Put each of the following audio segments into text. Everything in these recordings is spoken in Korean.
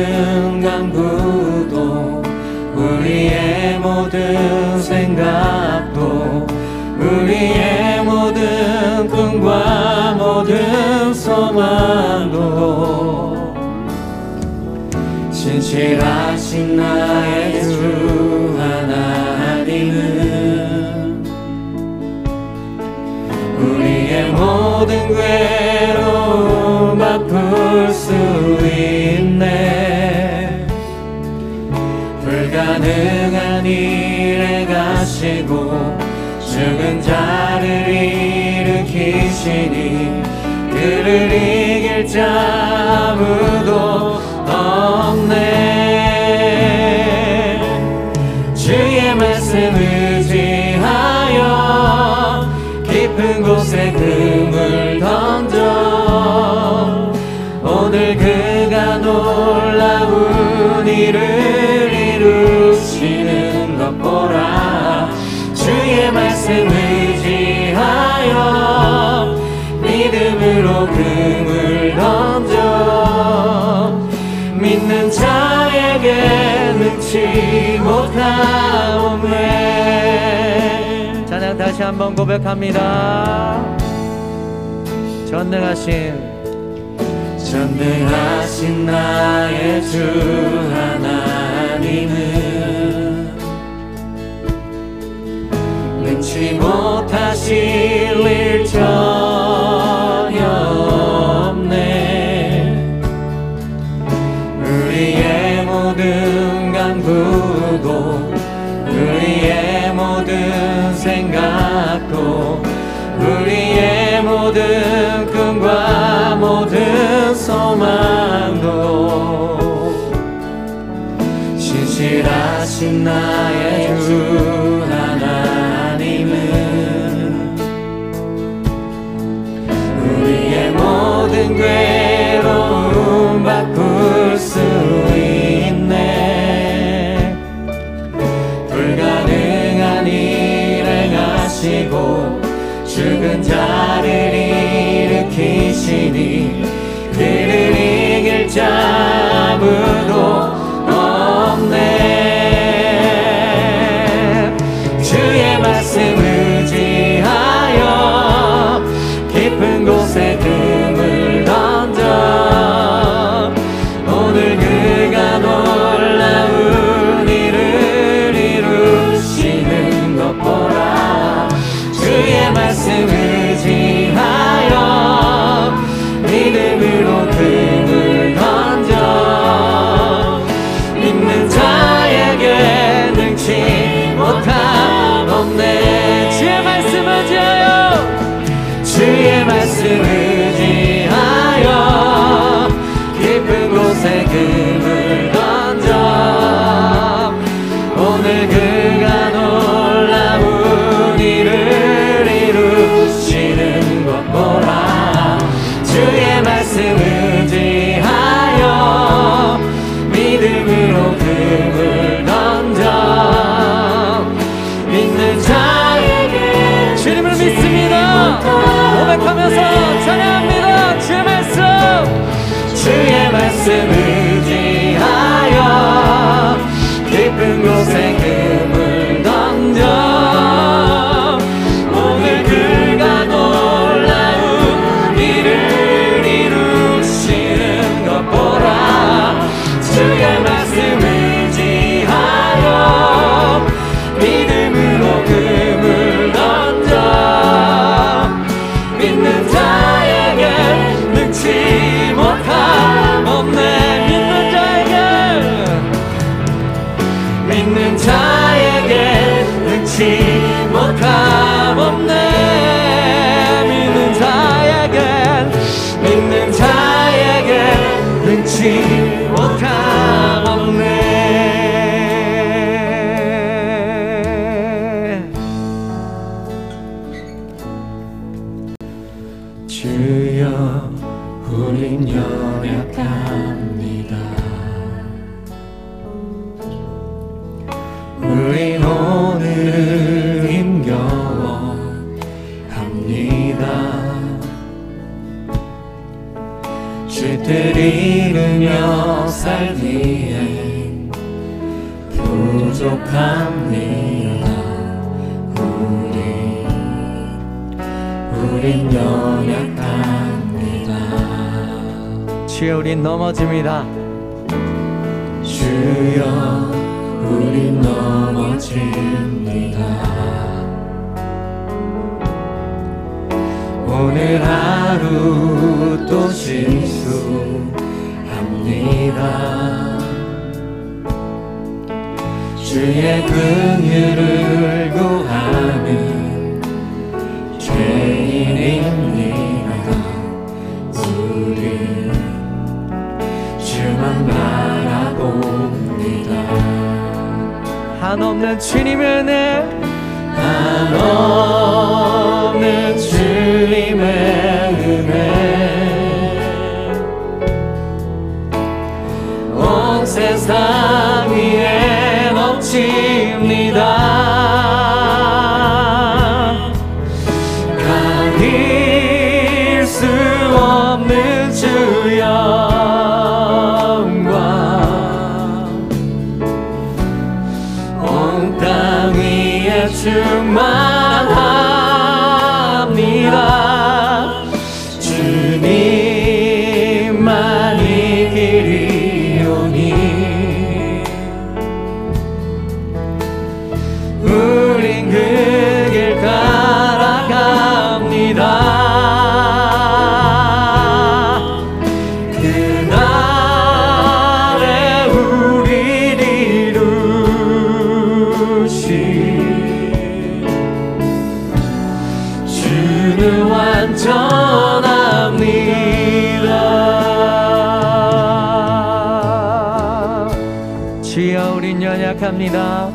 모든 간구도 우리의 모든 생각도 우리의 모든 꿈과 모든 소망도 진실하신 나의 주 하나님은 우리의 모든 괴로움 아플 수 하시고 죽은 자를 일으키시니 그를 이길 자 아무도 없네. 주의 말씀 의지하여 깊은 곳에 금을 던져 오늘 그가 놀라운 일을 나오네 찬양 다시 한번 고백합니다 전능하신 전능하신 나의 주 하나님은 능치 못하실 일 전. 우린 오늘 힘겨워 합니다. 쉴들 잃으며 살기엔 부족합니다. 우리 우린 연약합니다. 주여 우린 넘어집니다. 주여 넘어집니다. 오늘 하루 또 실수합니다. 주의 긍휼을 구 한없는 주님의 은혜 한없는 주님의 은혜. 온 세상 연약합니다.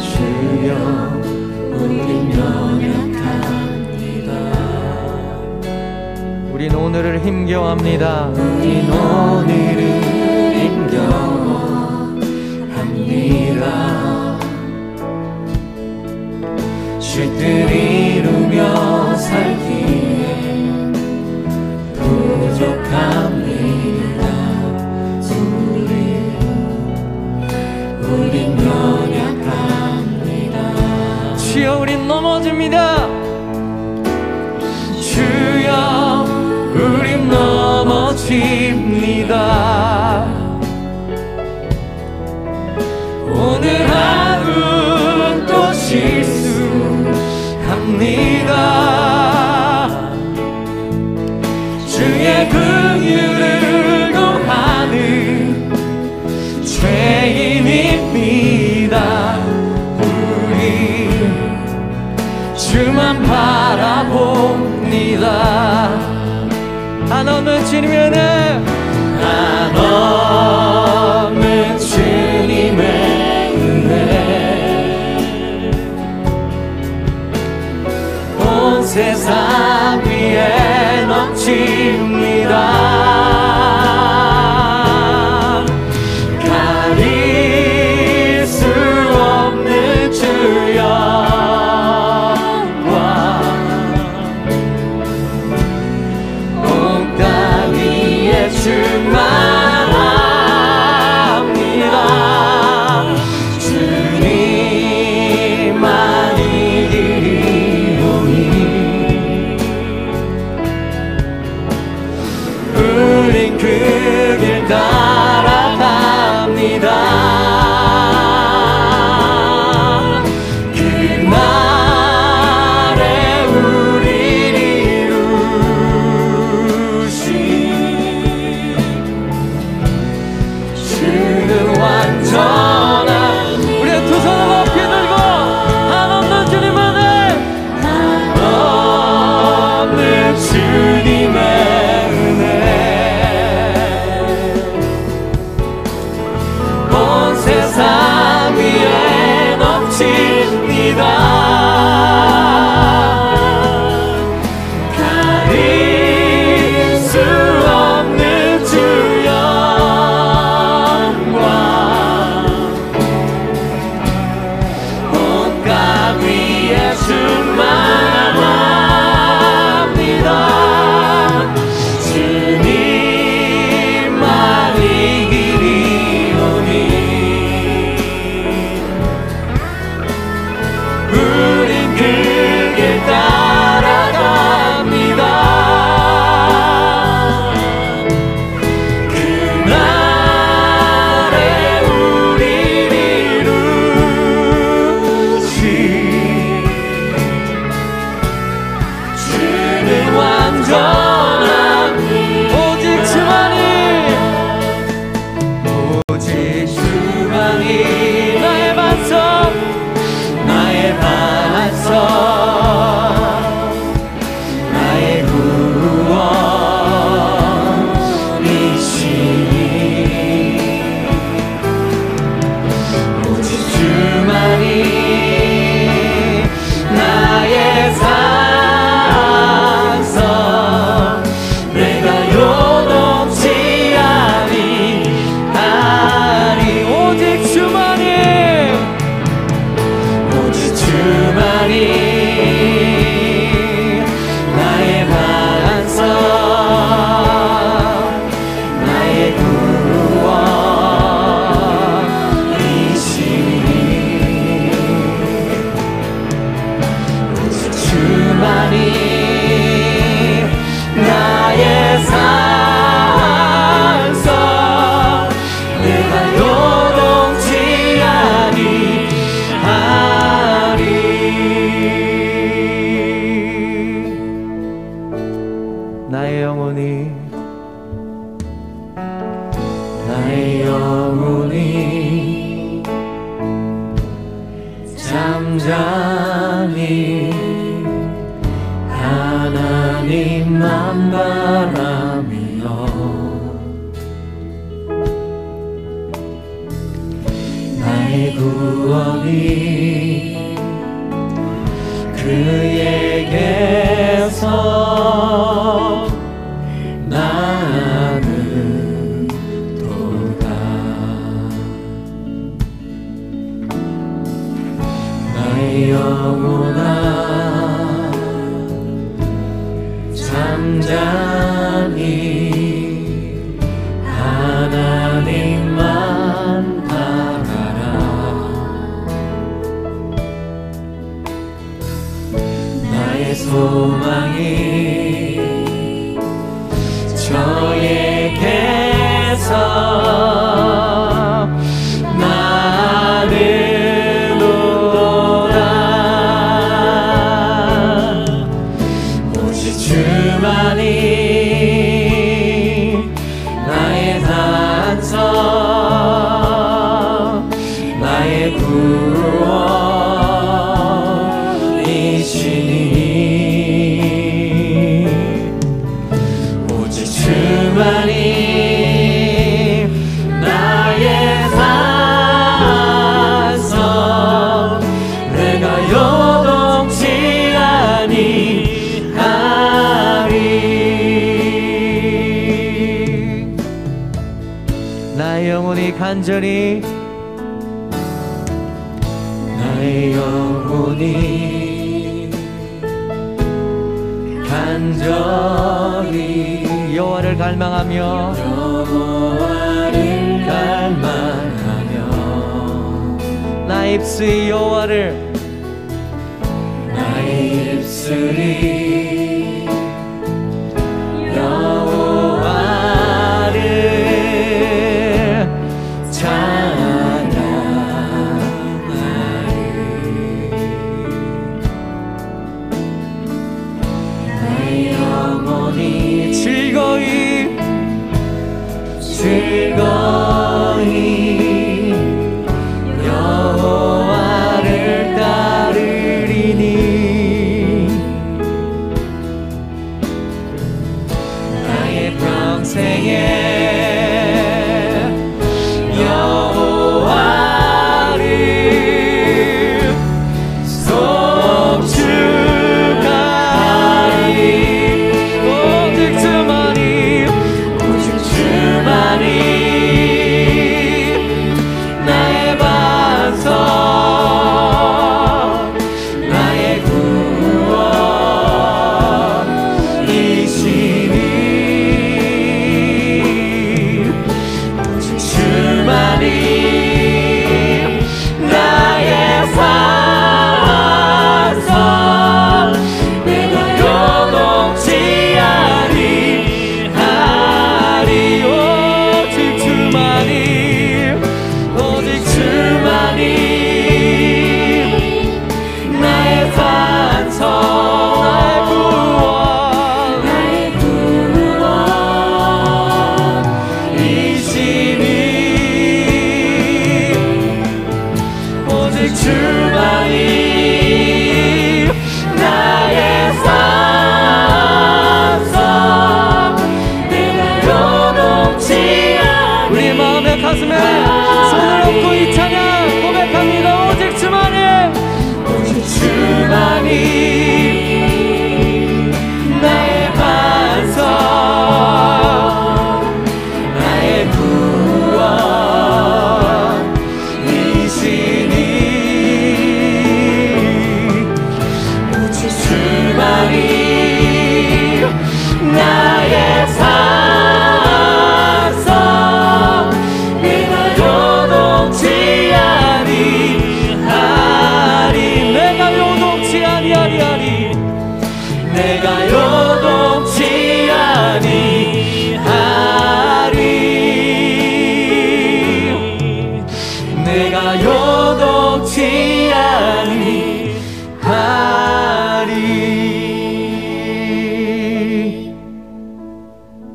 주여 우린 연약합니다. 우린 오늘을 힘겨워합니다. 우린 오늘을 힘겨워합니다. 쉴들 이루며 살기에 부족합니다 넘어집니다 한없는 잠잠히 하나님만 바라며 나의 구원이 money 영혼이 간절히 나의 영혼이 간절히 여호와를 갈망하며 여호와를 갈망하며 나 입술이 여호와를 나의 입술이